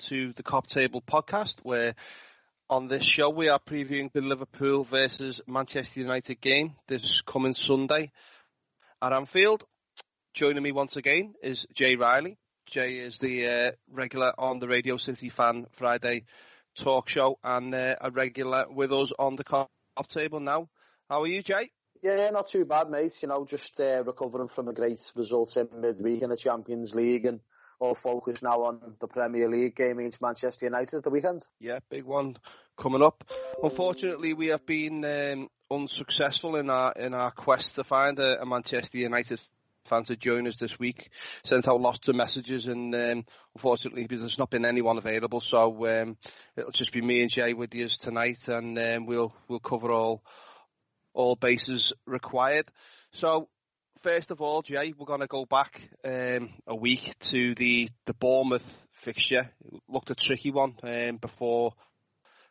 To the Kop Table podcast, where on this show we are previewing the Liverpool versus Manchester United game this coming Sunday at Anfield. Joining me once again is Jay Riley. Jay is the uh, regular on the Radio City Fan Friday talk show and uh, a regular with us on the Kop Table now. How are you, Jay? Yeah, not too bad, mate. You know, just uh, recovering from a great result in midweek in the Champions League and all focus now on the Premier League game against Manchester United at the weekend. Yeah, big one coming up. Unfortunately, we have been um, unsuccessful in our in our quest to find a, a Manchester United fan to join us this week. Sent out lots of messages, and um, unfortunately, there's not been anyone available. So um, it'll just be me and Jay with you tonight, and um, we'll we'll cover all all bases required. So first of all, Jay, we're going to go back um, a week to the, the Bournemouth fixture. It looked a tricky one um, before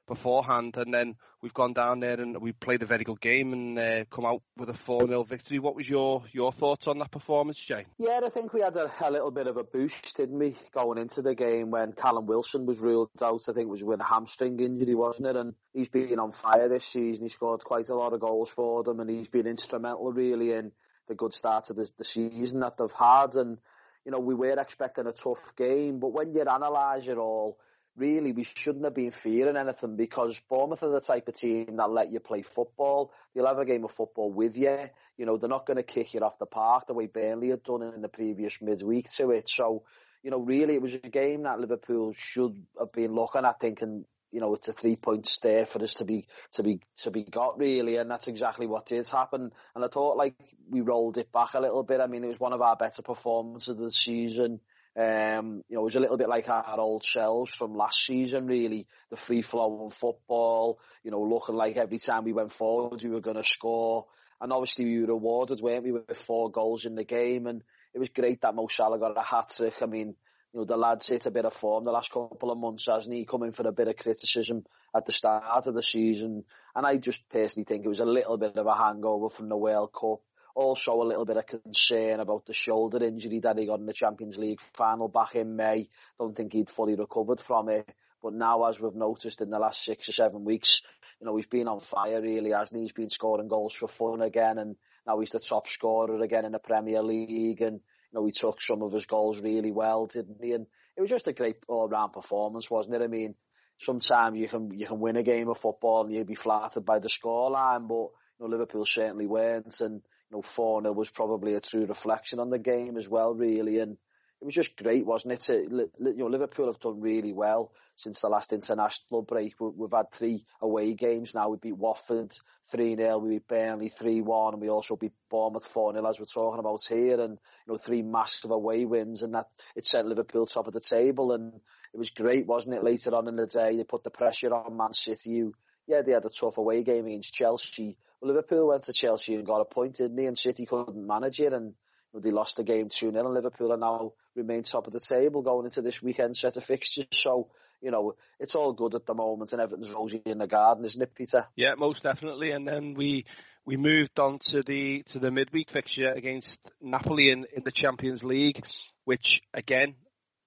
beforehand, and then we've gone down there and we played a very good game and uh, come out with a 4 0 victory. What was your, your thoughts on that performance, Jay? Yeah, I think we had a, a, little bit of a boost, didn't we, going into the game when Callum Wilson was ruled out. I think it was with a hamstring injury, wasn't it? And he's been on fire this season. He scored quite a lot of goals for them, and he's been instrumental really in the good start to the, the season that they've had. And, you know, we were expecting a tough game, but when you analyse it all, really we shouldn't have been fearing anything because Bournemouth are the type of team that let you play football. They'll have a game of football with you. You know, they're not going to kick you off the park the way Burnley had done in the previous midweek to it. So, you know, really it was a game that Liverpool should have been looking at thinking, you know, it's a three point stay for us to be to be to be got really, and that's exactly what did happen. And I thought like we rolled it back a little bit. I mean, it was one of our better performances of the season. Um, you know, it was a little bit like our old selves from last season, really. The free flowing football, you know, looking like every time we went forward we were going to score. And obviously we were rewarded, weren't we, with four goals in the game. And it was great that Mo Salah got a hat trick. I mean, you know, the lad's hit a bit of form the last couple of months, hasn't he? Coming for a bit of criticism at the start of the season. And I just personally think it was a little bit of a hangover from the World Cup. Also a little bit of concern about the shoulder injury that he got in the Champions League final back in May. Don't think he'd fully recovered from it. But now, as we've noticed in the last six or seven weeks, you know, he's been on fire really, hasn't he? He's been scoring goals for fun again and now he's the top scorer again in the Premier League and know, he took some of his goals really well, didn't he? And it was just a great all-round performance, wasn't it? I mean, sometimes you can you can win a game of football and you'd be flattered by the scoreline, but you know, Liverpool certainly weren't, and you know, four 0 was probably a true reflection on the game as well, really. And it was just great, wasn't it? To, you know, Liverpool have done really well since the last international break. We've had three away games now. We beat Watford 3-0, we beat Burnley 3-1, and we also beat Bournemouth 4-0 as we're talking about here, and, you know, three massive away wins, and that, it sent Liverpool top of the table, and it was great, wasn't it, later on in the day, they put the pressure on Man City, who, yeah, they had a tough away game against Chelsea, well, Liverpool went to Chelsea and got a point, didn't they, and City couldn't manage it, and they lost the game 2 0 and Liverpool are now remain top of the table going into this weekend set of fixtures. So, you know, it's all good at the moment and everything's rosy in the garden, isn't it, Peter? Yeah, most definitely. And then we we moved on to the to the midweek fixture against Napoli in, in the Champions League, which again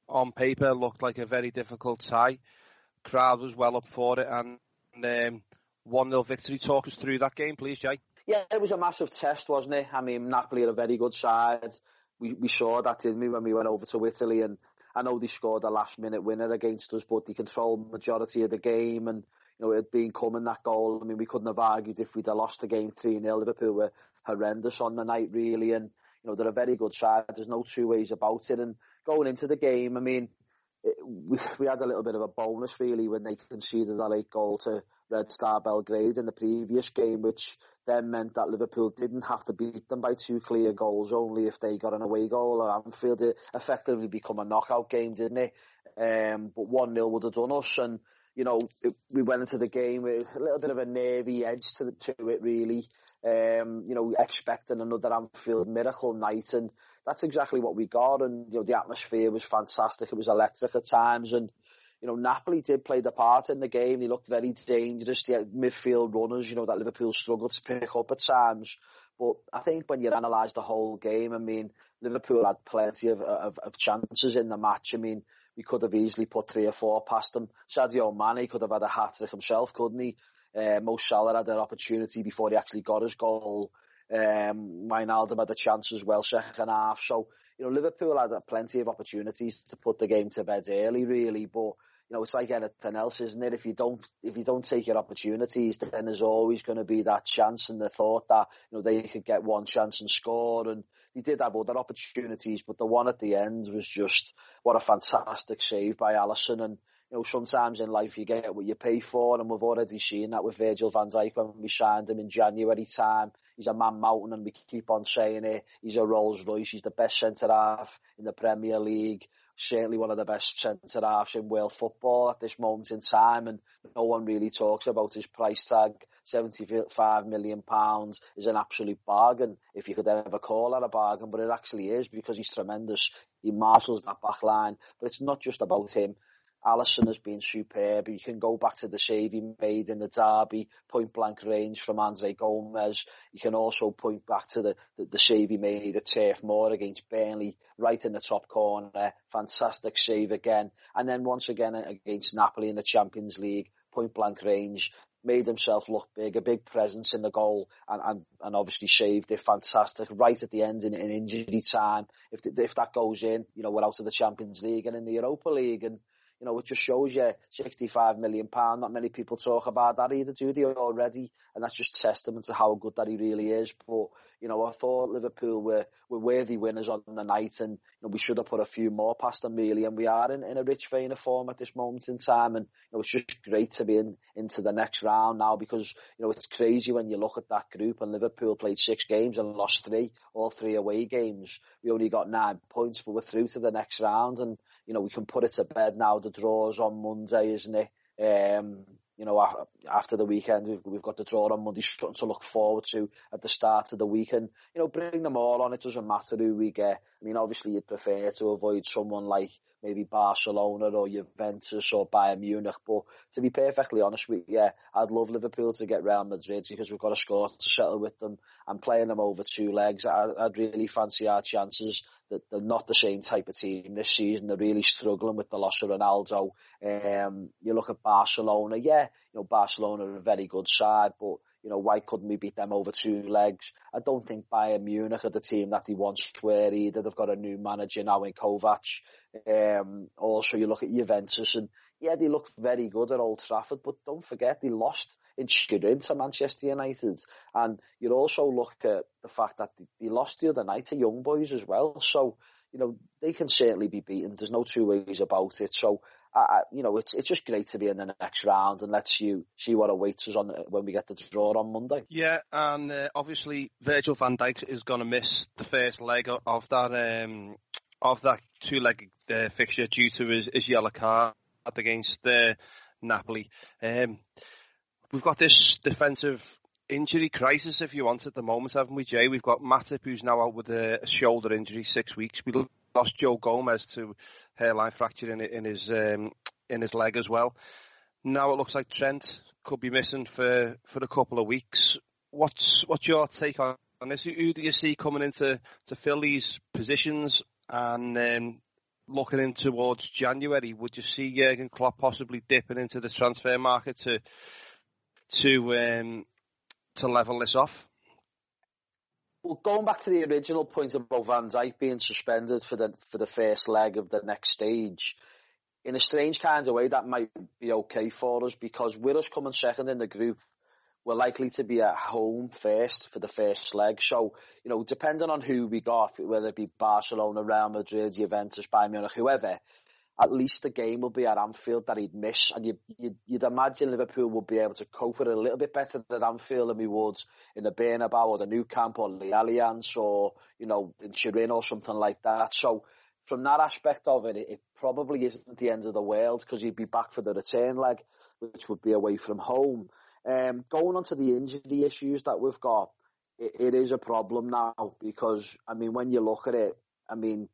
on paper looked like a very difficult tie. Crowd was well up for it and um, one 0 victory. Talk us through that game, please, Jay. Yeah, it was a massive test, wasn't it? I mean, Napoli are a very good side. We we saw that, didn't we, when we went over to Italy? And I know they scored a last minute winner against us, but they controlled majority of the game. And, you know, it had been coming that goal. I mean, we couldn't have argued if we'd have lost the game 3 0. Liverpool were horrendous on the night, really. And, you know, they're a very good side. There's no two ways about it. And going into the game, I mean, it, we, we had a little bit of a bonus really when they conceded that late goal to Red Star Belgrade in the previous game, which then meant that Liverpool didn't have to beat them by two clear goals, only if they got an away goal at Anfield. It effectively become a knockout game, didn't it? Um, but 1-0 would have done us, and, you know, it, we went into the game with a little bit of a nervy edge to, to it, really. Um, you know, expecting another Anfield miracle night, and that's exactly what we got. And you know, the atmosphere was fantastic. It was electric at times, and you know, Napoli did play the part in the game. They looked very dangerous. The midfield runners, you know, that Liverpool struggled to pick up at times. But I think when you analyse the whole game, I mean, Liverpool had plenty of, of, of chances in the match. I mean, we could have easily put three or four past them. Sadio Mane could have had a hat trick himself, couldn't he? Uh, Mo Salah had an opportunity before he actually got his goal. Um, Wijnaldum had a chance as well second half. So, you know, Liverpool had plenty of opportunities to put the game to bed early, really. But you know, it's like anything else, isn't it? If you don't, if you don't take your opportunities, then there's always going to be that chance and the thought that, you know, they could get one chance and score. And they did have other opportunities, but the one at the end was just, what a fantastic save by Alisson. And, you know, sometimes in life you get what you pay for, and we've already seen that with Virgil van Dijk when we signed him in January time. He's a man mountain, and we keep on saying it. He's a Rolls Royce. He's the best centre half in the Premier League certainly one of the best centre halves in world football at this moment in time, and no one really talks about his price tag. Seventy-five million pounds is an absolute bargain, if you could ever call that a bargain, but it actually is because he's tremendous. He marshals that back line, but it's not just about him. Alisson has been superb. You can go back to the save he made in the derby, point blank range from Andre Gomes. You can also point back to the, the, the save he made at Turf Moor against Burnley, right in the top corner. Fantastic save again. And then once again against Napoli in the Champions League, point blank range. Made himself look big, a big presence in the goal, and, and, and obviously saved it fantastic right at the end in, in injury time. If if that goes in, you know we're out of the Champions League and in the Europa League, and you know, it just shows you 65 million pound. Not many people talk about that either, do they already? And that's just testament to how good that he really is. But, you know, I thought Liverpool were, were worthy winners on the night and, you know, we should have put a few more past them really. And we are in, in a rich vein of form at this moment in time. And, you know, it's just great to be in, into the next round now because, you know, it's crazy when you look at that group and Liverpool played six games and lost three, all three away games. We only got nine points, but we're through to the next round and, you know, we can put it to bed now. The draw's on Monday, isn't it? Um, you know, after the weekend, we've, we've got the draw on Monday, something to look forward to at the start of the weekend. You know, bring them all on. It doesn't matter who we get. I mean, obviously you'd prefer to avoid someone like maybe Barcelona or Juventus or Bayern Munich. But to be perfectly honest with you, I'd love Liverpool to get Real Madrid because we've got a score to settle with them and playing them over two legs. I, I'd really fancy our chances that they're not the same type of team this season. They're really struggling with the loss of Ronaldo. Um, you look at Barcelona, yeah, you know, Barcelona are a very good side, but you know, why couldn't we beat them over two legs? I don't think Bayern Munich are the team that they once were either. They've got a new manager now in Kovac. Um, also, you look at Juventus and yeah, they look very good at Old Trafford, but don't forget they lost in Turin to Manchester United. And you'd also look at the fact that they lost the other night to Young Boys as well. So, you know, they can certainly be beaten. There's no two ways about it. So I, you know, it's it's just great to be in the next round and let's you see what awaits us on when we get the draw on Monday. Yeah, and uh, obviously Virgil Van Dijk is going to miss the first leg of that um, of that two-leg uh, fixture due to his, his yellow card against uh, Napoli. Um, we've got this defensive injury crisis, if you want, at the moment, haven't we, Jay? We've got Matip, who's now out with a shoulder injury, six weeks. We lost Joe Gomez to hairline fracture in, in his um, in his leg as well. Now it looks like Trent could be missing for, for a couple of weeks. What's what's your take on this? Who do you see coming into to fill these positions and um, looking in towards January? Would you see Jurgen Klopp possibly dipping into the transfer market to to um, to level this off? Well, going back to the original point about Van Dijk being suspended for the for the first leg of the next stage, in a strange kind of way, that might be okay for us because with us coming second in the group, we're likely to be at home first for the first leg. So, you know, depending on who we got, whether it be Barcelona, Real Madrid, Juventus, Bayern Munich, whoever, at least the game will be at Anfield that he'd miss, and you, you'd, you'd imagine Liverpool would be able to cope with it a little bit better at Anfield than we would in the Bernabeu or the Nou Camp or the Allianz or you know in Turin or something like that. So from that aspect of it, it, it probably isn't the end of the world because he'd be back for the return leg, which would be away from home. Um, going on to the injury issues that we've got, it, it is a problem now because I mean when you look at it, I mean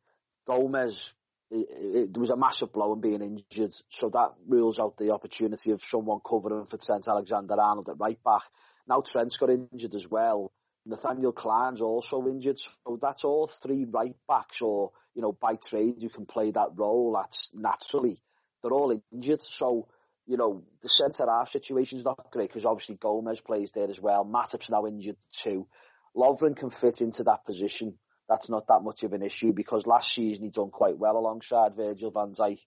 Gomez it, it, was a massive blow and being injured, so that rules out the opportunity of someone covering for Trent Alexander-Arnold at right back. Now Trent's got injured as well. Nathaniel Clyne's also injured, so that's all three right backs or, you know, by trade you can play that role, that's naturally. They're all injured, so, you know, the centre half situation's not great because obviously Gomez plays there as well. Matip's now injured too. Lovren can fit into that position that's not that much of an issue because last season he done quite well alongside Virgil van Dijk.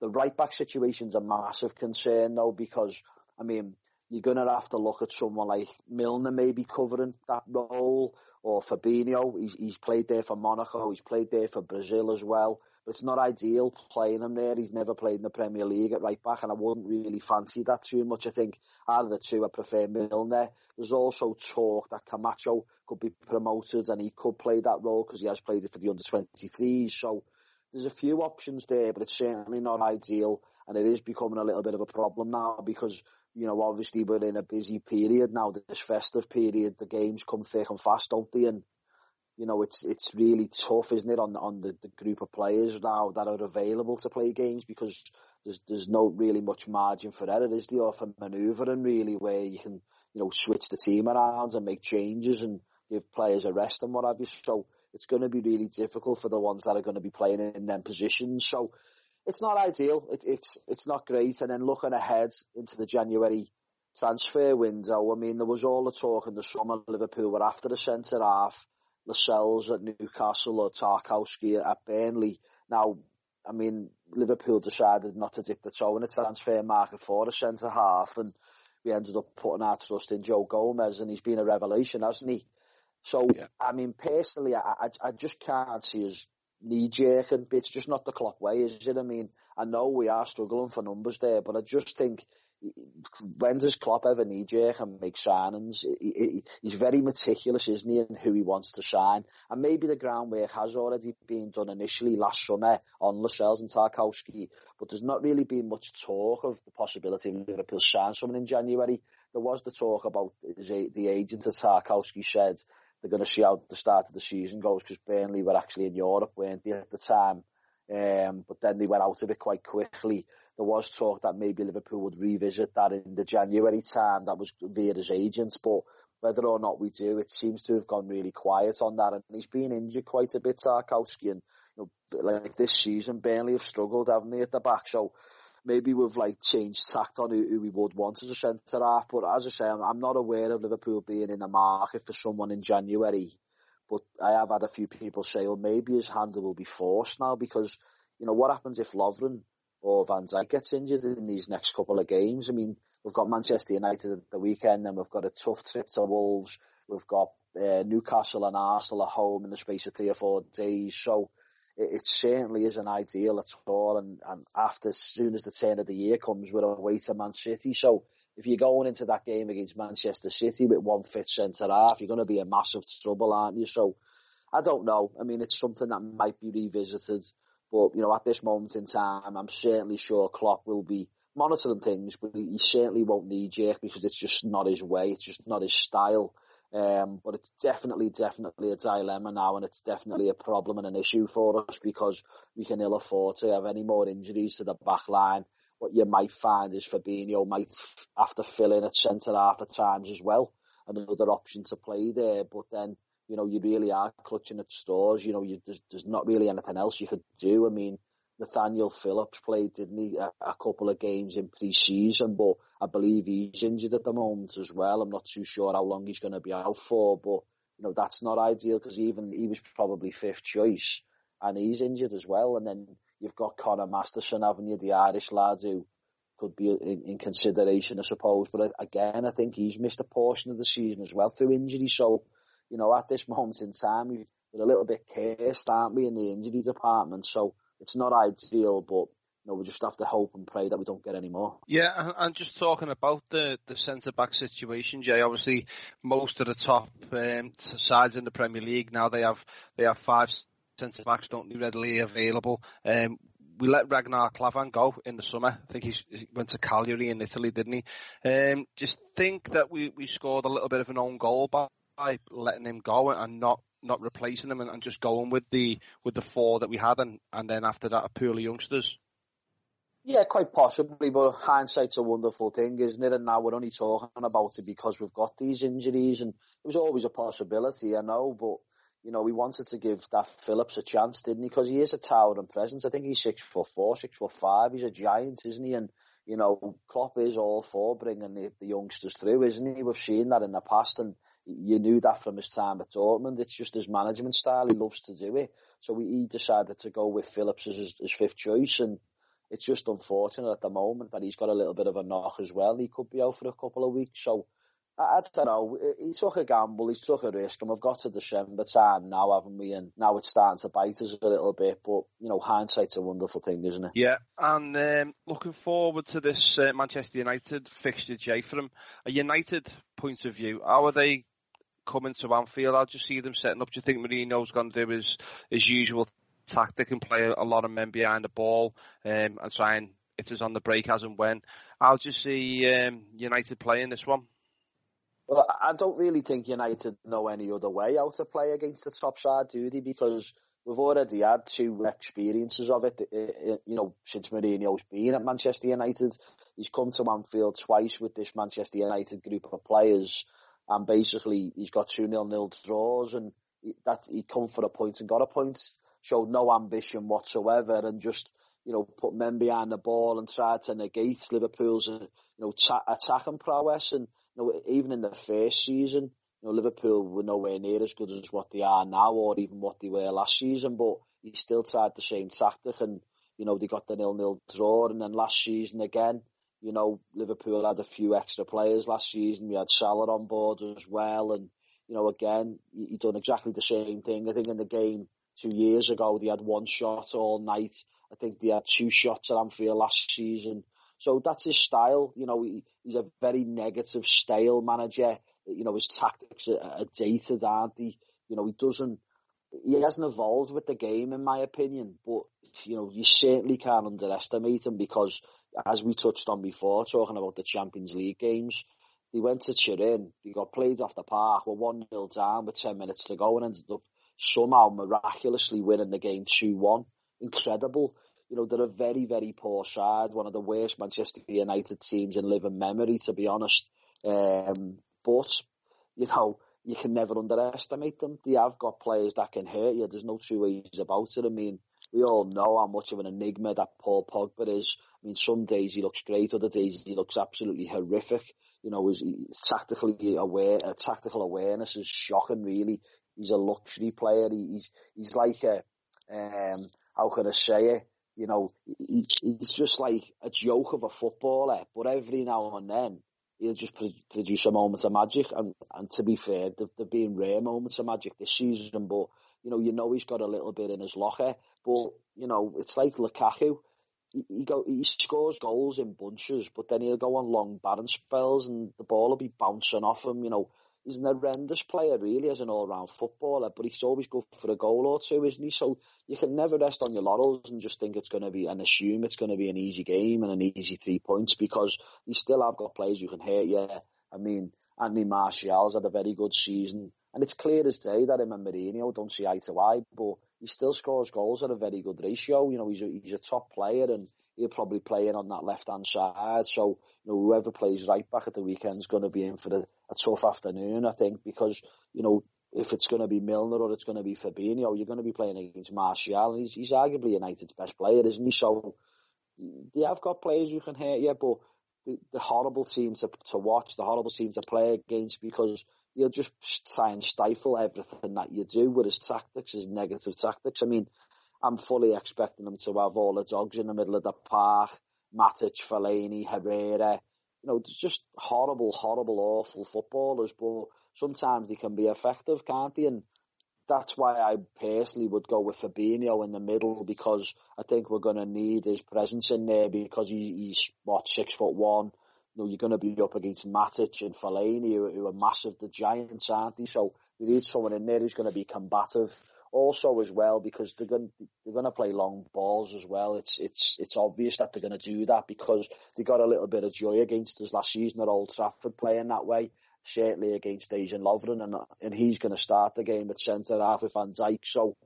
The right back situation's a massive concern though because, I mean, you're going to have to look at someone like Milner maybe covering that role or Fabinho. He's, he's played there for Monaco. He's played there for Brazil as well. It's not ideal playing him there. He's never played in the Premier League at right back, and I wouldn't really fancy that too much. I think out of the two, I prefer Milner. There's also talk that Camacho could be promoted and he could play that role because he has played it for the under 23s. So there's a few options there, but it's certainly not ideal, and it is becoming a little bit of a problem now because you know obviously we're in a busy period now. This festive period, the games come thick and fast, don't they? And you know, it's it's really tough, isn't it, on on the, the group of players now that are available to play games because there's there's no really much margin for error, is there, for manoeuvring really, where you can you know switch the team around and make changes and give players a rest and what have you. So it's going to be really difficult for the ones that are going to be playing in them positions. So it's not ideal. It, it's it's not great. And then looking ahead into the January transfer window, I mean, there was all the talk in the summer Liverpool were after the centre half Lascelles at Newcastle or Tarkowski at Burnley. Now, I mean, Liverpool decided not to dip the toe in the transfer market for a centre half, and we ended up putting our trust in Joe Gomez, and he's been a revelation, hasn't he? So, yeah. I mean, personally, I, I, I just can't see us knee jerking. It's just not the Klopp way, is it? I mean, I know we are struggling for numbers there, but I just think when does Klopp ever knee jerk and make signings? He, he, he's very meticulous, isn't he, in who he wants to sign? And maybe the groundwork has already been done initially last summer on Lascelles and Tarkowski, but there's not really been much talk of the possibility of Liverpool signing someone in January. There was the talk about the agent of Tarkowski said they're going to see how the start of the season goes because Burnley were actually in Europe, weren't they, at the time? Um, but then they went out of it quite quickly there was talk that maybe Liverpool would revisit that in the January time. That was via his agents, but whether or not we do, it seems to have gone really quiet on that. And he's been injured quite a bit, Tarkowski, and you know, like this season, Burnley have struggled, haven't they, at the back? So maybe we've like changed tact on who, who we would want as a centre half. But as I say, I'm, I'm not aware of Liverpool being in the market for someone in January. But I have had a few people say, well, maybe his handle will be forced now because, you know, what happens if Lovren or Van Dijk gets injured in these next couple of games. I mean, we've got Manchester United at the weekend and we've got a tough trip to Wolves. We've got uh, Newcastle and Arsenal at home in the space of three or four days. So it, it certainly isn't ideal at all. And, and after, as soon as the turn of the year comes, we're away to Man City. So if you're going into that game against Manchester City with one fit centre half, you're going to be in massive trouble, aren't you? So I don't know. I mean, it's something that might be revisited but, you know, at this moment in time, I'm certainly sure Klopp will be monitoring things, but he certainly won't need jerk because it's just not his way. It's just not his style. Um, but it's definitely, definitely a dilemma now, and it's definitely a problem and an issue for us because we can ill afford to have any more injuries to the back line. What you might find is Fabinho might have to fill in at centre half at times as well, another option to play there. But then you know, you really are clutching at straws. You know, you, there's, there's not really anything else you could do. I mean, Nathaniel Phillips played, didn't he, a, a couple of games in pre-season, but I believe he's injured at the moment as well. I'm not too sure how long he's going to be out for, but you know, that's not ideal because even he was probably fifth choice and he's injured as well. And then you've got Conor Masterson, haven't you, the Irish lad who could be in, in consideration, I suppose. But uh, again, I think he's missed a portion of the season as well through injury. So you know, at this moment in time, we're a little bit cursed, aren't we, in the injury department? So it's not ideal, but you know, we just have to hope and pray that we don't get any more. Yeah, and, just talking about the, the centre back situation, Jay. Obviously, most of the top um, sides in the Premier League now they have they have five centre backs don't readily available. Um, we let Ragnar Klavan go in the summer. I think he went to Cagliari in Italy, didn't he? Um, just think that we, we scored a little bit of an own goal by, by letting him go and not not replacing him and, and, just going with the with the four that we had and, and then after that a pool of youngsters. Yeah, quite possibly, but hindsight's a wonderful thing, isn't it? And now we're only talking about it because we've got these injuries, and it was always a possibility, I know, but you know, we wanted to give that Phillips a chance, didn't he? Because he is a towering presence. I think he's six foot four, six foot five. He's a giant, isn't he? And you know, Klopp is all for bringing the, the youngsters through, isn't he? We've seen that in the past, and you knew that from his time at Dortmund. It's just his management style. He loves to do it. So he decided to go with Phillips as his, his fifth choice, and it's just unfortunate at the moment that he's got a little bit of a knock as well. He could be out for a couple of weeks. So I, I don't know. He took a gamble. He took a risk, and we've got to December time now, haven't we? And now it's starting to bite us a little bit. But you know, hindsight's a wonderful thing, isn't it? Yeah. And um, looking forward to this uh, Manchester United fixture, Jay. From a United point of view, how are they coming to Anfield? Do you see them setting up? Do you think Mourinho's going to do his his usual tactic and play a lot of men behind the ball um, and try and it is on the break as and when? Do you see um, United playing this one? Well, I don't really think United know any other way how to play against the top side, do they? Because we've already had two experiences of it, you know, since Mourinho's been at Manchester United. He's come to Anfield twice with this Manchester United group of players, and basically he's got two nil-nil draws, and that he come for a point and got a point. Showed no ambition whatsoever, and just you know put men behind the ball and tried to negate Liverpool's uh, you know ta- attacking prowess and you know, even in the first season, you know, Liverpool were nowhere near as good as what they are now or even what they were last season, but he still tried the same tactic and, you know, they got the nil-nil draw and then last season again, you know, Liverpool had a few extra players last season. We had Salah on board as well and, you know, again, he, done exactly the same thing. I think in the game two years ago, they had one shot all night. I think they had two shots at Anfield last season. So that's his style. You know, he, he's a very negative, stale manager. You know, his tactics are, are dated, aren't they? You know, he doesn't, he hasn't evolved with the game, in my opinion. But, you know, you certainly can't underestimate him because, as we touched on before, talking about the Champions League games, they went to Turin, they got played off the park, were 1 0 down with 10 minutes to go and ended up somehow miraculously winning the game 2 1. Incredible you know, they're a very, very poor side, one of the worst Manchester United teams in living memory, to be honest. Um, but, you know, you can never underestimate them. They have got players that can hurt you. There's no two ways about it. I mean, we all know how much of an enigma that Paul Pogba is. I mean, some days he looks great, other days he looks absolutely horrific. You know, his, tactically aware, uh, tactical awareness is shocking. Really, he's a luxury player. He, he's he's like a um, how can I say it? You know, he, he's just like a joke of a footballer, but every now and then he'll just produce a moment of magic. And, and to be fair, there have been rare moments of magic this season, but you know, you know he's got a little bit in his locker. But you know, it's like Lukaku. He, go he scores goals in bunches, but then he'll go on long barren spells, and the ball will be bouncing off him. You know, he's an horrendous player really as an all-round footballer, but he's always good for a goal or two, isn't he? So you can never rest on your laurels and just think it's going to be and assume it's going to be an easy game and an easy three points because you still have got players who can hurt you. I mean, Anthony Martial's had a very good season, and it's clear as day that him and Mourinho don't see eye to eye, but he still scores goals at a very good ratio. You know, he's a, he's a top player and he'll probably play in on that left hand side. So, you know, whoever plays right back at the weekend is going to be in for a, a tough afternoon, I think, because, you know, if it's going to be Milner or it's going to be Fabinho, you're going to be playing against Martial. He's, he's arguably United's best player, isn't he? So they have got players who can hurt you, but the, the horrible team to, to watch, the horrible team to play against because you'll just try and stifle everything that you do with his tactics, his negative tactics. I mean, I'm fully expecting them to have all the dogs in the middle of the park, Matic, Fellaini, Herrera, you know, just horrible, horrible, awful footballers, but sometimes they can be effective, can't they? And that's why I personally would go with Fabinho in the middle because I think we're going to need his presence in there because he, he's what six foot one. You know, you're going to be up against Matic and Fellaini who, who are massive, the giants, aren't they? So you need someone in there who's going to be combative. Also, as well, because they're going they're going to play long balls as well. It's it's it's obvious that they're going to do that because they got a little bit of joy against us last season at Old Trafford playing that way certainly against Dejan Lovren, and and he's going to start the game at centre half with Van Dijk. So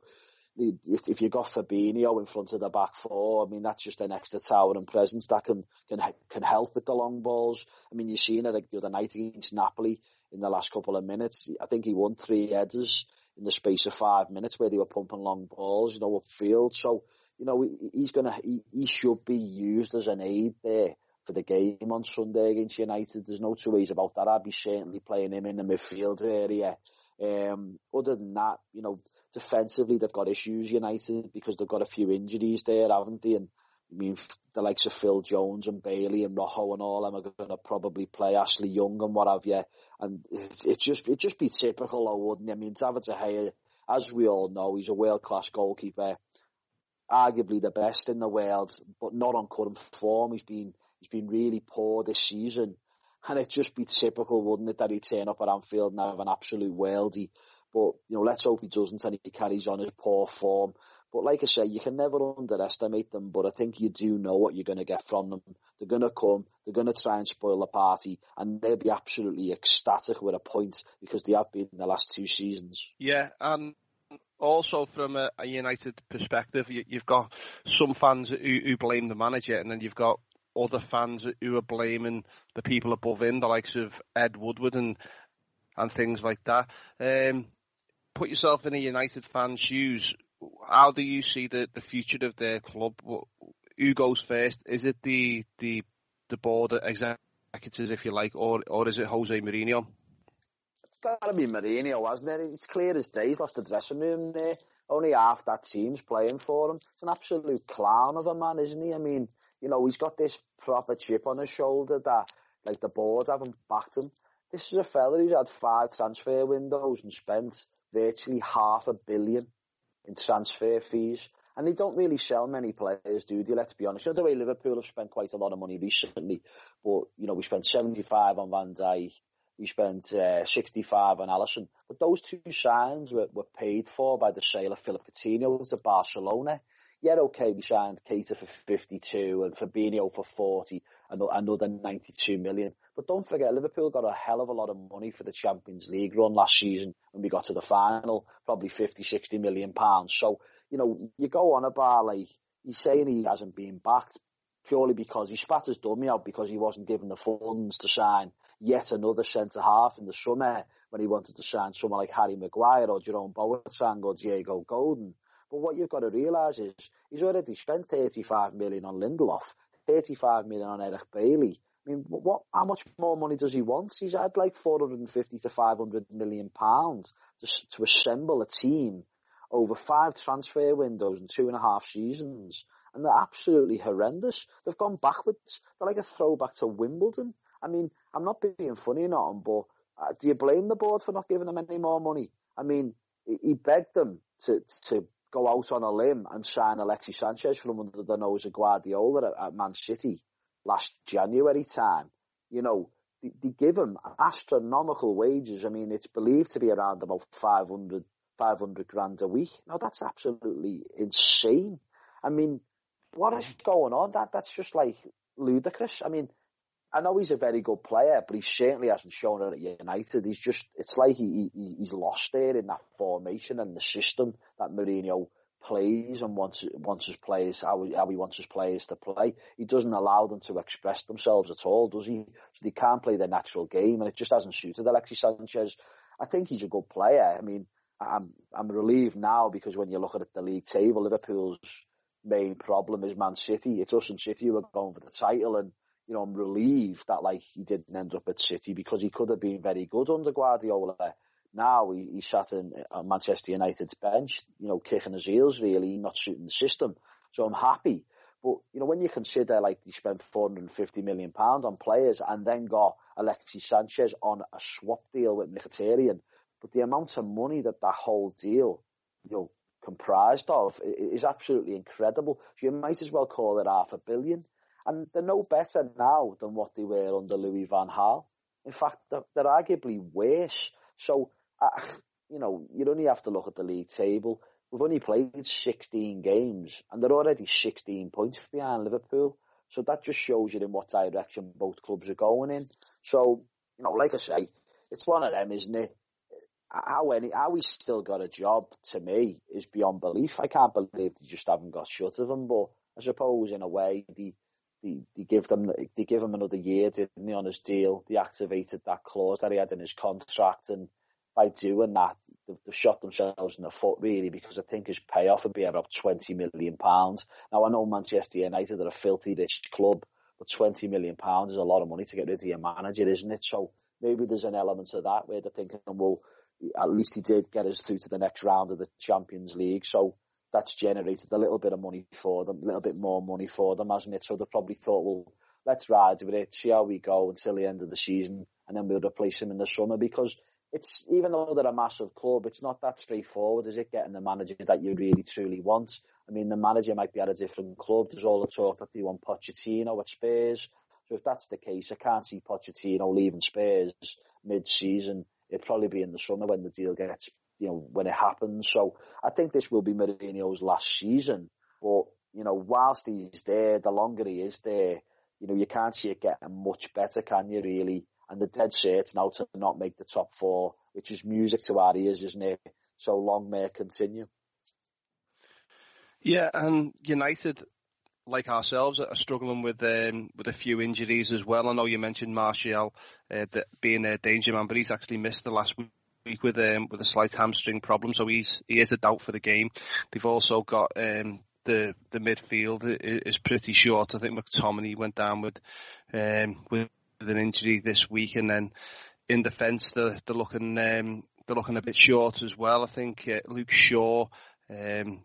if, if you got Fabinho in front of the back four, I mean that's just an extra tower and presence that can can can help with the long balls. I mean you've seen it like the other night against Napoli in the last couple of minutes. I think he won three headers in the space of five minutes where they were pumping long balls, you know, upfield. So you know he's gonna he, he should be used as an aid there for the game on Sunday against United. There's no two ways about that. I'd be certainly playing him in the midfield area. Um, other than that, you know, defensively they've got issues United because they've got a few injuries there, haven't they? And I mean, the likes of Phil Jones and Bailly and Rojo and all them are going to probably play Ashley Young and what have you. And it's it just it just be typical, though, wouldn't it? I mean, David De Gea, as we all know, he's a world class goalkeeper, arguably the best in the world, but not on current form. He's been He's been really poor this season. And it'd just be typical, wouldn't it, that he'd turn up at Anfield and have an absolute worldie. But, you know, let's hope he doesn't and he carries on his poor form. But like I say, you can never underestimate them, but I think you do know what you're going to get from them. They're going to come, they're going to try and spoil the party, and they'll be absolutely ecstatic with a point because they have been in the last two seasons. Yeah, and also from a, United perspective, you, have got some fans who, who blame the manager, and then you've got other fans who are blaming the people above him, the likes of Ed Woodward and and things like that. Um, put yourself in a United fan's shoes. How do you see the, the future of their club? Who goes first? Is it the the the board executives, if you like, or or is it Jose Mourinho? It's got to be Mourinho, hasn't it? It's clear as day. He's lost the dressing room there. Only half that team's playing for him. It's an absolute clown of a man, isn't he? I mean, you know, he's got this proper chip on his shoulder that, like, the board haven't backed him. This is a fella who's had five transfer windows and spent virtually half a billion in transfer fees. And they don't really sell many players, do they? Let's be honest. You know, the way Liverpool have spent quite a lot of money recently, but you know, we spent 75 on Van Dijk, we spent uh, 65 on Alisson. but those two signs were, were paid for by the sale of Philippe Coutinho to Barcelona yeah, okay, we signed Keita for 52 and Fabinho for 40 and another 92 million. But don't forget, Liverpool got a hell of a lot of money for the Champions League run last season when we got to the final, probably 50, 60 million pounds. So, you know, you go on about like, he's saying he hasn't been backed purely because he spat his dummy out because he wasn't given the funds to sign yet another centre half in the summer when he wanted to sign someone like Harry Maguire or Jerome Boateng or Diego Godin. But what you've got to realise is he's already spent 35 million on Lindelof, 35 million on Eric Bailly. I mean, what? How much more money does he want? He's had like 450 to 500 million pounds to, to assemble a team over five transfer windows and two and a half seasons, and they're absolutely horrendous. They've gone backwards. They're like a throwback to Wimbledon. I mean, I'm not being funny or not, but uh, do you blame the board for not giving them any more money? I mean, he begged them to to go out on a limb and sign Alexis Sanchez from under the nose of Guardiola at, at Man City last January time. You know, they, they, give him astronomical wages. I mean, it's believed to be around about 500, 500 grand a week. Now that's absolutely insane. I mean, what is mm. going on? That that's just like ludicrous. I mean, I know he's a very good player, but he certainly hasn't shown it at United. He's just, it's like he, he he's lost there in that formation and the system that Mourinho plays and wants wants his players how he, how he wants his players to play. He doesn't allow them to express themselves at all, does he? So they can't play their natural game, and it just hasn't suited Alexis Sanchez. I think he's a good player. I mean, I'm I'm relieved now because when you look at the league table, Liverpool's main problem is Man City. It's us and City who are going for the title, and you know, I'm relieved that like he didn't end up at City because he could have been very good under Guardiola. Now he, he sat in uh, Manchester United's bench, you know, kicking his heels really, not suiting the system. So I'm happy. But, you know, when you consider like he spent 450 million pounds on players and then got Alexis Sanchez on a swap deal with Mkhitaryan, but the amount of money that that whole deal, you know, comprised of is absolutely incredible. So you might as well call it half a billion. And they're no better now than what they were under Louis van Gaal. In fact, they're, they're arguably worse. So, uh, you know, you only have to look at the league table. We've only played 16 games and they're already 16 points behind Liverpool. So that just shows you in what direction both clubs are going in. So, you know, like I say, it's one of them, isn't it? How any, how he's still got a job to me is beyond belief. I can't believe they just haven't got shut of him, but I suppose in a way they, they, they give them, they give him another year, didn't they, on his deal? They activated that clause that he had in his contract and by doing that, they've, they've shot themselves in the foot really because I think his payoff would be about twenty million pounds. Now I know Manchester United are a filthy rich club, but twenty million pounds is a lot of money to get rid of your manager, isn't it? So maybe there's an element of that where they're thinking, well, at least he did get us through to the next round of the Champions League, so that's generated a little bit of money for them, a little bit more money for them, hasn't it? So they probably thought, well, let's ride with it, see how we go until the end of the season, and then we'll replace him in the summer because it's even though they're a massive club, it's not that straightforward, is it? Getting the manager that you really truly want. I mean, the manager might be at a different club. There's all the talk that they want Pochettino at Spurs. So if that's the case, I can't see Pochettino leaving Spurs mid-season. It'd probably be in the summer when the deal gets, you know, when it happens. So I think this will be Mourinho's last season. But you know, whilst he's there, the longer he is there, you know, you can't see it getting much better, can you? Really? and the dead set now to not make the top four, which is music to our ears, isn't it? So long may it continue. Yeah, and United, like ourselves, are struggling with um, with a few injuries as well. I know you mentioned Martial uh, being a danger man, but he's actually missed the last week with um, with a slight hamstring problem, so he's he is a doubt for the game. They've also got um, the the midfield is pretty short. I think McTominay went down with um, with an injury this week, and then in defence they're, they're looking um, they're looking a bit short as well. I think uh, Luke Shaw, um,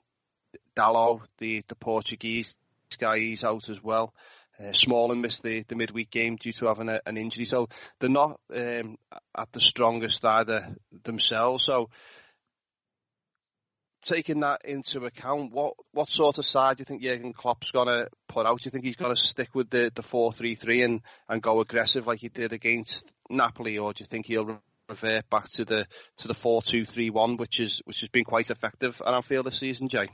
Dalot, the the Portuguese guy, he's out as well. Uh, Smalling missed the, the midweek game due to having a, an injury, so they're not um, at the strongest either themselves. So taking that into account, what what sort of side do you think Jurgen Klopp's going to put out? Do you think he's going to stick with the the four three three and and go aggressive like he did against Napoli, or do you think he'll revert back to the to the four two three one, which is which has been quite effective at Anfield this season, Jay?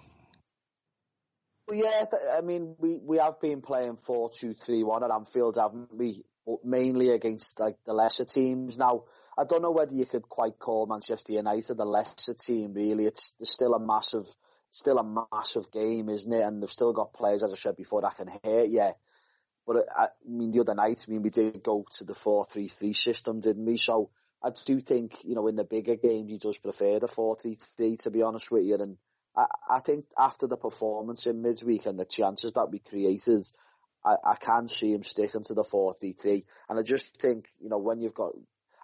Well, yeah, I mean, we, we have been playing four two three one at Anfield, haven't we? But mainly against like the lesser teams. Now, I don't know whether you could quite call Manchester United a lesser team. Really, it's still a massive, still a massive game, isn't it? And they've still got players, as I said before, that can hit you. But uh, I mean, the other night, I mean, we did go to the four-three-three system, didn't we? So I do think, you know, in the bigger games, he does prefer the four-three-three. To be honest with you, and I, I think after the performance in midweek and the chances that we created, I, I can see him sticking to the four-three-three. And I just think, you know, when you've got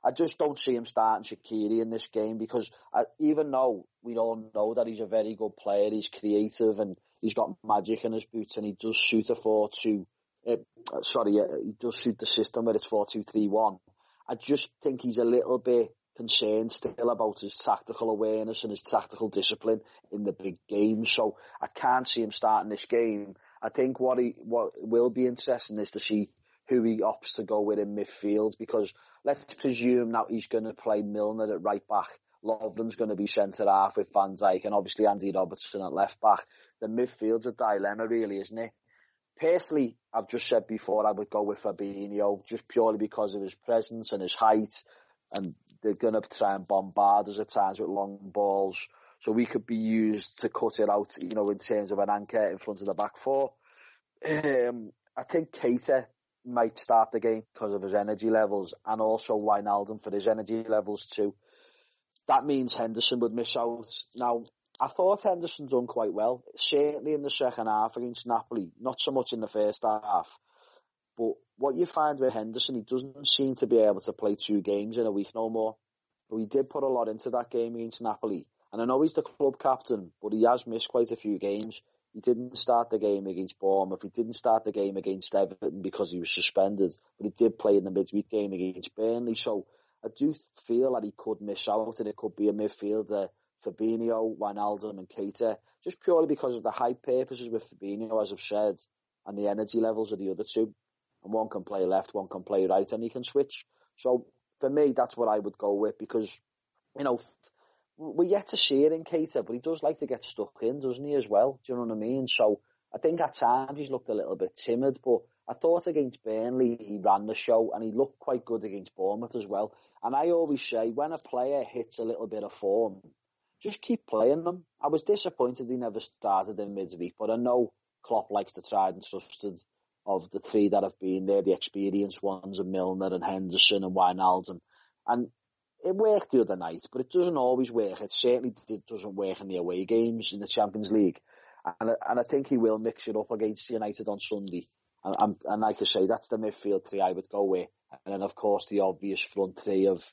I just don't see him starting Shaqiri in this game because I, even though we all know that he's a very good player, he's creative and he's got magic in his boots and he does shoot a 4-2, uh, sorry, uh, he does suit the system where it's 4-2-3-1. I just think he's a little bit concerned still about his tactical awareness and his tactical discipline in the big games. So I can't see him starting this game. I think what he, what will be interesting is to see who he opts to go with in midfield because let's presume now he's going to play Milner at right back. Lovren's going to be centre half with Van Dijk and obviously Andy Robertson at left back. The midfield's a dilemma really, isn't it? Personally, I've just said before I would go with Fabinho just purely because of his presence and his height and they're going to try and bombard us at times with long balls. So we could be used to cut it out, you know, in terms of an anchor in front of the back four. Um, I think Keita might start the game because of his energy levels and also Wijnaldum for his energy levels too. That means Henderson would miss out. Now, I thought Henderson done quite well, certainly in the second half against Napoli, not so much in the first half. But what you find with Henderson, he doesn't seem to be able to play two games in a week no more. But he did put a lot into that game against Napoli. And I know he's the club captain, but he has missed quite a few games. He didn't start the game against Bournemouth. He didn't start the game against Everton because he was suspended, but he did play in the midweek game against Burnley. So I do feel that he could miss out and it could be a midfielder, Fabinho, Wijnaldum and Keita, just purely because of the high purposes with Fabinho, as I've said, and the energy levels of the other two. And one can play left, one can play right, and he can switch. So for me, that's what I would go with because, you know, we're yet to see it in Keita, but he does like to get stuck in, doesn't he, as well? Do you know what I mean? So I think at times he's looked a little bit timid, but I thought against Burnley he ran the show and he looked quite good against Bournemouth as well. And I always say when a player hits a little bit of form, just keep playing them. I was disappointed he never started in midweek, but I know Klopp likes to try and trusted of the three that have been there, the experienced ones of Milner and Henderson and Wijnaldum. And it worked the other night, but it doesn't always work. It certainly doesn't work in the away games in the Champions League. And, and I think he will mix it up against United on Sunday. And, and, and like I say, that's the midfield three I would go with. And then of course the obvious front three of,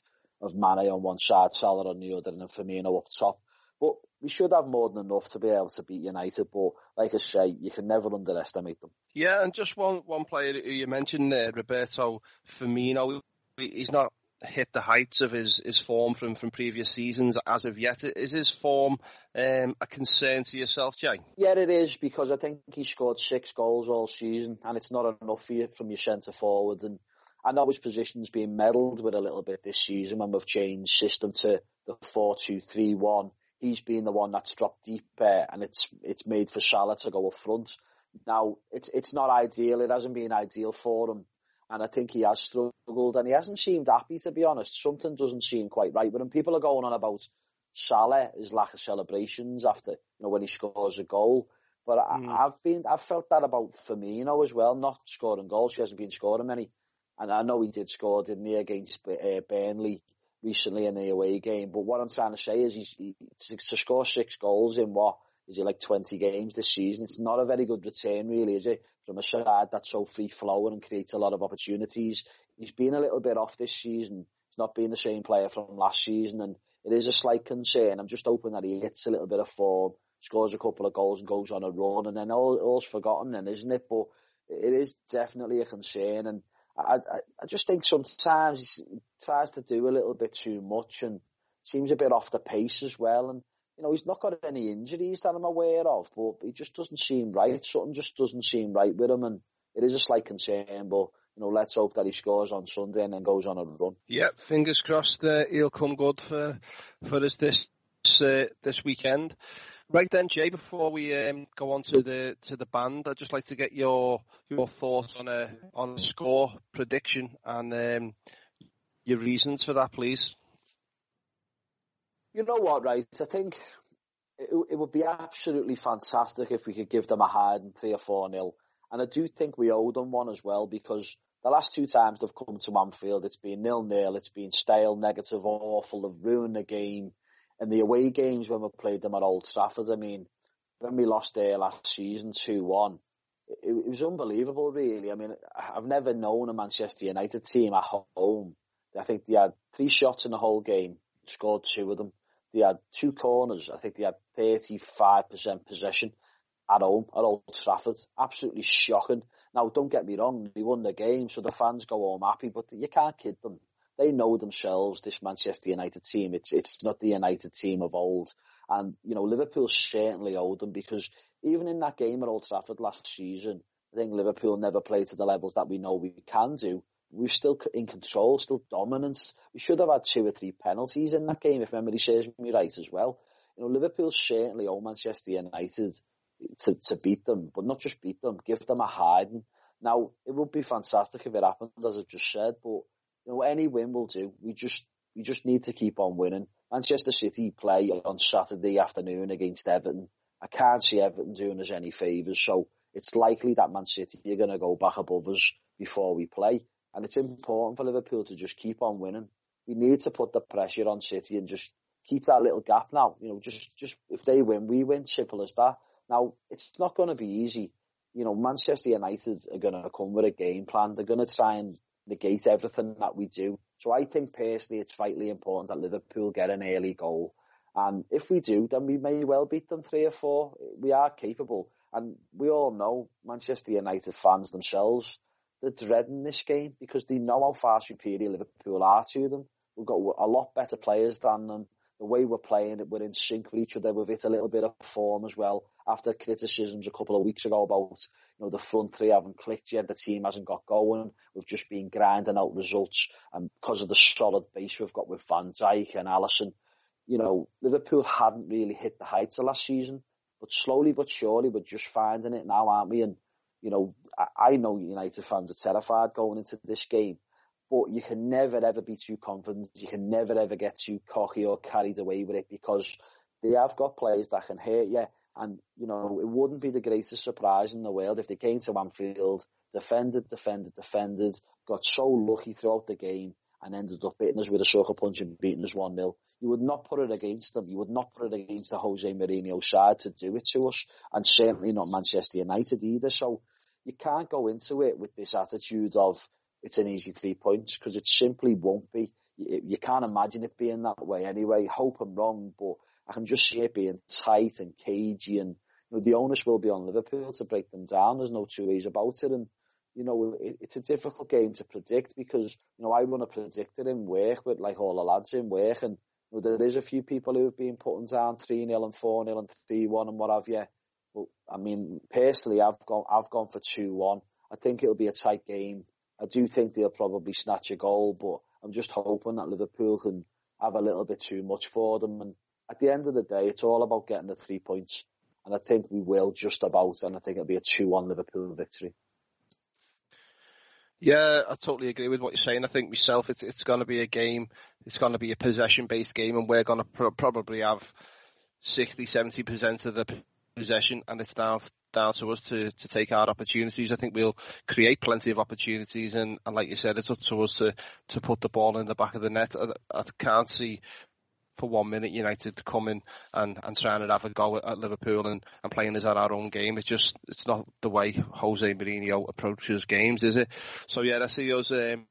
of Mane on one side, Salah on the other, and then Firmino up top. But we should have more than enough to be able to beat United. But like I say, you can never underestimate them. Yeah, and just one one player who you mentioned there, Roberto Firmino. He's not hit the heights of his, his form from, from previous seasons as of yet. Is his form um, a concern to yourself, Jay? Yeah, it is because I think he scored six goals all season, and it's not enough for you from your centre forward. And I know his position's being meddled with a little bit this season when we've changed system to the four two three one. He's been the one that's dropped deeper, and it's it's made for Salah to go up front. Now it's it's not ideal. It hasn't been ideal for him and I think he has struggled and he hasn't seemed happy to be honest. Something doesn't seem quite right with him. People are going on about Salah, his lack of celebrations after, you know, when he scores a goal. But mm. I, have been, I've felt that about Firmino as well, not scoring goals. He hasn't been scoring many. And I know he did score, didn't he, against uh, Burnley recently in the away game. But what I'm trying to say is he's, he, to, score six goals in what is it like 20 games this season? It's not a very good return, really, is it? From a side that's so free flowing and creates a lot of opportunities. He's been a little bit off this season. He's not been the same player from last season, and it is a slight concern. I'm just hoping that he hits a little bit of form, scores a couple of goals, and goes on a run, and then all, all's forgotten, then, isn't it? But it is definitely a concern, and I, I, I just think sometimes he tries to do a little bit too much and seems a bit off the pace as well, and you know, he's not got any injuries that I'm aware of, but he just doesn't seem right. Something just doesn't seem right with him, and it is a slight concern. But you know, let's hope that he scores on Sunday and then goes on a run. Yep, fingers crossed uh, he'll come good for for us this uh, this weekend. Right then, Jay. Before we um, go on to the to the band, I'd just like to get your your thoughts on a on a score prediction and um, your reasons for that, please. You know what, right? I think it, it would be absolutely fantastic if we could give them a hard and three or four nil. And I do think we owe them one as well because the last two times they've come to Anfield, it's been nil nil, it's been stale, negative, awful, they've ruined the game. And the away games when we played them at Old Trafford, I mean, when we lost there last season 2-1, it, it was unbelievable really. I mean, I've never known a Manchester United team at home. I think they had three shots in the whole game, scored two of them. They had two corners. I think they had 35% possession at home at Old Trafford. Absolutely shocking. Now, don't get me wrong, they won the game, so the fans go home happy, but you can't kid them. They know themselves, this Manchester United team. It's, it's not the United team of old. And, you know, Liverpool certainly owed them because even in that game at Old Trafford last season, I think Liverpool never played to the levels that we know we can do we were still in control, still dominant. We should have had two or three penalties in that game, if memory serves me right as well. You know, Liverpool certainly owe Manchester United to, to beat them, but not just beat them, give them a hiding. Now, it would be fantastic if it happened, as I've just said, but you know, any win will do. We just, we just need to keep on winning. Manchester City play on Saturday afternoon against Everton. I can't see Everton doing us any favours, so it's likely that Man City are going to go back above us before we play. And it's important for Liverpool to just keep on winning. We need to put the pressure on City and just keep that little gap now. You know, just, just if they win, we win. Simple as that. Now, it's not going to be easy. You know, Manchester United are going to come with a game plan. They're going to try and negate everything that we do. So I think personally it's vitally important that Liverpool get an early goal. And if we do, then we may well beat them three or four. We are capable. And we all know Manchester United fans themselves they're dreading this game because they know how far superior Liverpool are to them. we've got a lot better players than them. The way we're playing we're in sync with each other. We've hit a little bit of form as well. After criticisms a couple of weeks ago about, you know, the front three haven't clicked yet, the team hasn't got going. We've just been grinding out results, and because of the solid base we've got with Van Dijk and Alisson, you know, Liverpool hadn't really hit the heights of last season, but slowly but surely we're just finding it now, aren't we? And you know, I, I know United fans are terrified going into this game, but you can never ever be too confident. You can never ever get too cocky or carried away with it because they have got players that can hurt you. And, you know, it wouldn't be the greatest surprise in the world if they came to Anfield, defended, defended, defended, got so lucky throughout the game and ended up beating us with a sucker punch and beating us 1-0. You would not put it against them. You would not put it against the Jose Mourinho side to do it to us and certainly not Manchester United either. So you can't go into it with this attitude of it's an easy three points because it simply won't be. You, you can't imagine it being that way anyway. Hope I'm wrong, but I can just see it being tight and cagey and you know, the onus will be on Liverpool to break them down. There's no two ways about it. And, you know, it, it's a difficult game to predict because, you know, I run a predictor in work with like all the lads in work and you know, there is a few people who have been putting down 3-0 and 4-0 and 3-1 and what have you. But I mean, personally, I've gone, I've gone for 2-1. I think it'll be a tight game. I do think they'll probably snatch a goal, but I'm just hoping that Liverpool can have a little bit too much for them. And at the end of the day, it's all about getting the three points. And I think we will just about, and I think it'll be a 2-1 Liverpool victory. Yeah, I totally agree with what you're saying. I think myself, it's it's going to be a game. It's going to be a possession-based game, and we're going to pro- probably have 60, 70 percent of the possession, and it's down down to us to, to take our opportunities. I think we'll create plenty of opportunities, and, and like you said, it's up to us to, to put the ball in the back of the net. I, I can't see for one minute United coming and, and trying to have a go at, Liverpool and, and playing as at our own game. It's just it's not the way Jose Mourinho approaches games, is it? So yeah, I see us um,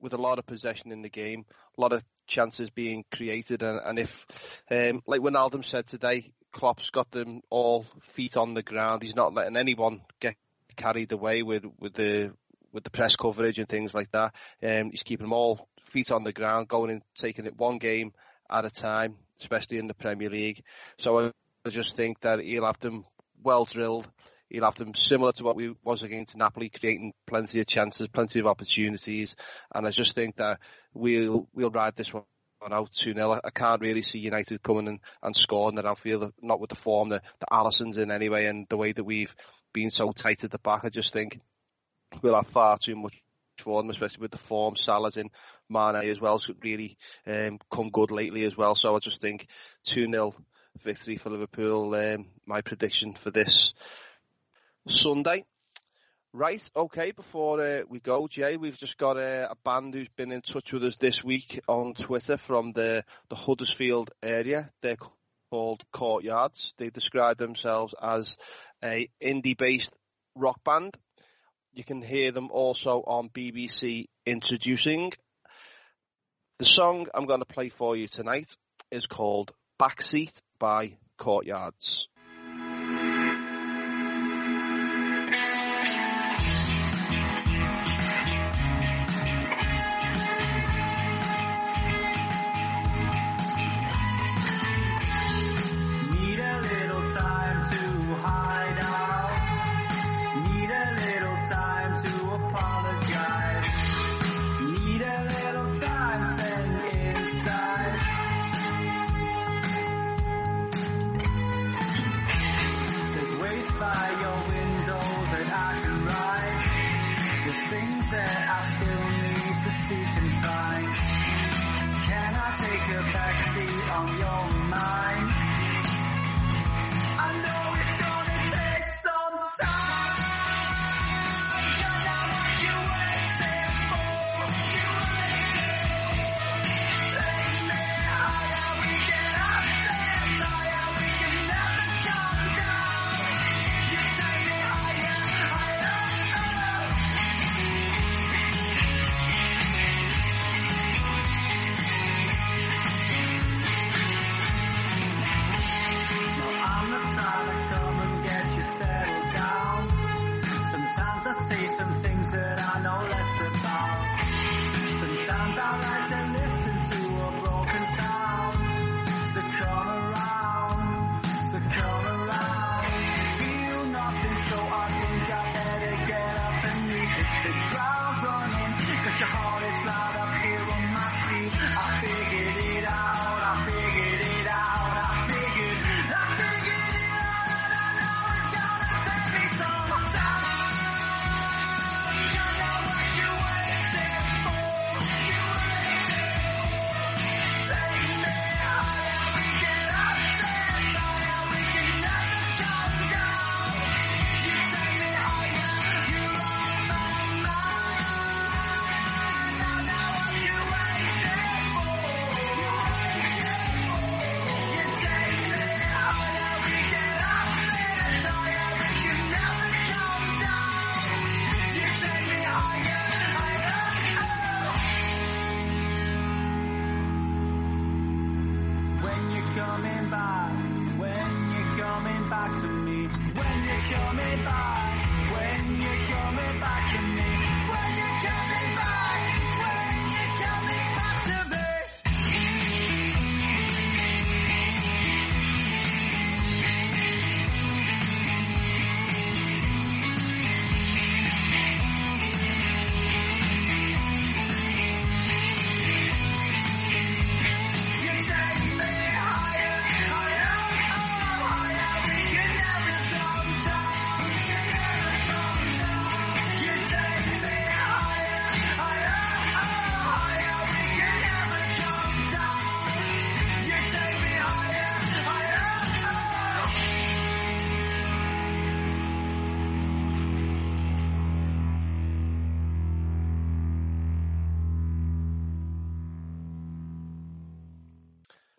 with a lot of possession in the game, a lot of chances being created, and, and if um, like Wijnaldum said today, Klopp's got them all feet on the ground. He's not letting anyone get carried away with, with the with the press coverage and things like that. Um, he's keeping them all feet on the ground, going and taking it one game at a time, especially in the Premier League. So I, I just think that he'll have them well drilled. He'll have them similar to what we was against Napoli, creating plenty of chances, plenty of opportunities, and I just think that we'll we'll ride this one gone out 2 0. I can't really see United coming and, and scoring at Anfield, not with the form that, that Alisson's in anyway, and the way that we've been so tight at the back. I just think we'll have far too much for them, especially with the form. Salah's in, Mane as well, so really um, come good lately as well. So I just think 2 0 victory for Liverpool. Um, my prediction for this Sunday. Right, okay, before uh, we go, Jay, we've just got a, a, band who's been in touch with us this week on Twitter from the, the Huddersfield area. They're called Courtyards. They describe themselves as a indie-based rock band. You can hear them also on BBC Introducing. The song I'm going to play for you tonight is called Backseat by Courtyards. There's things that I still need to seek and find. Can I take a backseat on your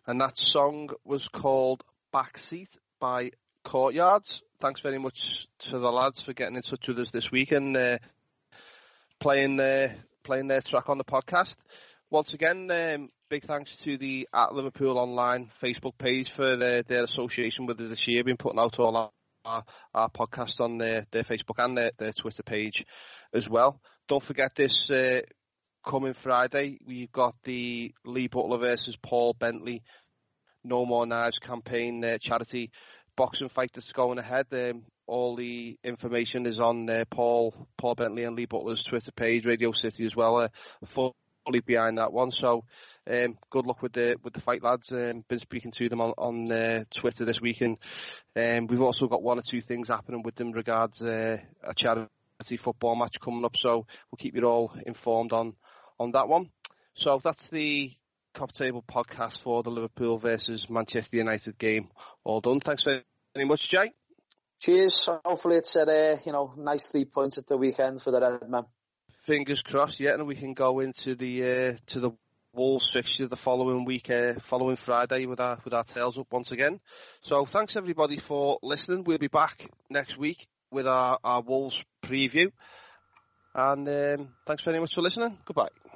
And that song was called Backseat by Courtyards. Thanks very much to the lads for getting in touch with us this week and uh, playing uh, playing their track on the podcast. Once again, um, big thanks to the at Liverpool Online Facebook page for their, their association with us this year. Been putting out all our, our, our podcasts on their, their Facebook and their, their Twitter page as well. Don't forget this uh, coming Friday, we've got the Lee Butler versus Paul Bentley No More Knives campaign uh, charity boxing fight that's going ahead. Um, all the information is on uh, Paul Paul Bentley and Lee Butler's Twitter page, Radio City as well. Uh, fully behind that one. So um, good luck with the with the fight lads. Um, been speaking to them on on uh, Twitter this week, and um, we've also got one or two things happening with them regards uh, a charity football match coming up. So we'll keep you all informed on on that one. So that's the Kop Table podcast for the Liverpool versus Manchester United game. All done. Thanks very much, Jay. Cheers. Hopefully it's a uh, you know nice three points at the weekend for the Red Man. Fingers crossed. Yeah, and we can go into the uh, to the Wolves fixture the following week, uh, following Friday with our with our tails up once again. So thanks everybody for listening. We'll be back next week with our, our Wolves preview. And um, thanks very much for listening. Goodbye.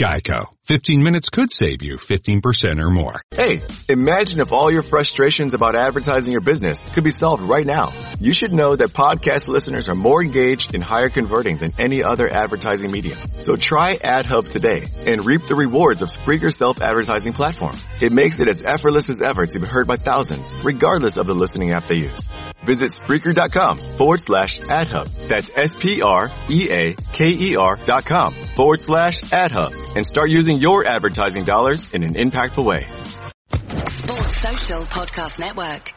Geico. 15 minutes could save you 15% or more. Hey, imagine if all your frustrations about advertising your business could be solved right now. You should know that podcast listeners are more engaged and higher converting than any other advertising medium. So try AdHub today and reap the rewards of Spreaker's self-advertising platform. It makes it as effortless as ever to be heard by thousands, regardless of the listening app they use. Visit Spreaker.com forward slash AdHub. That's S-P-R-E-A-K-E-R dot com forward slash AdHub and start using your advertising dollars in an impactful way. Sports Social Podcast Network.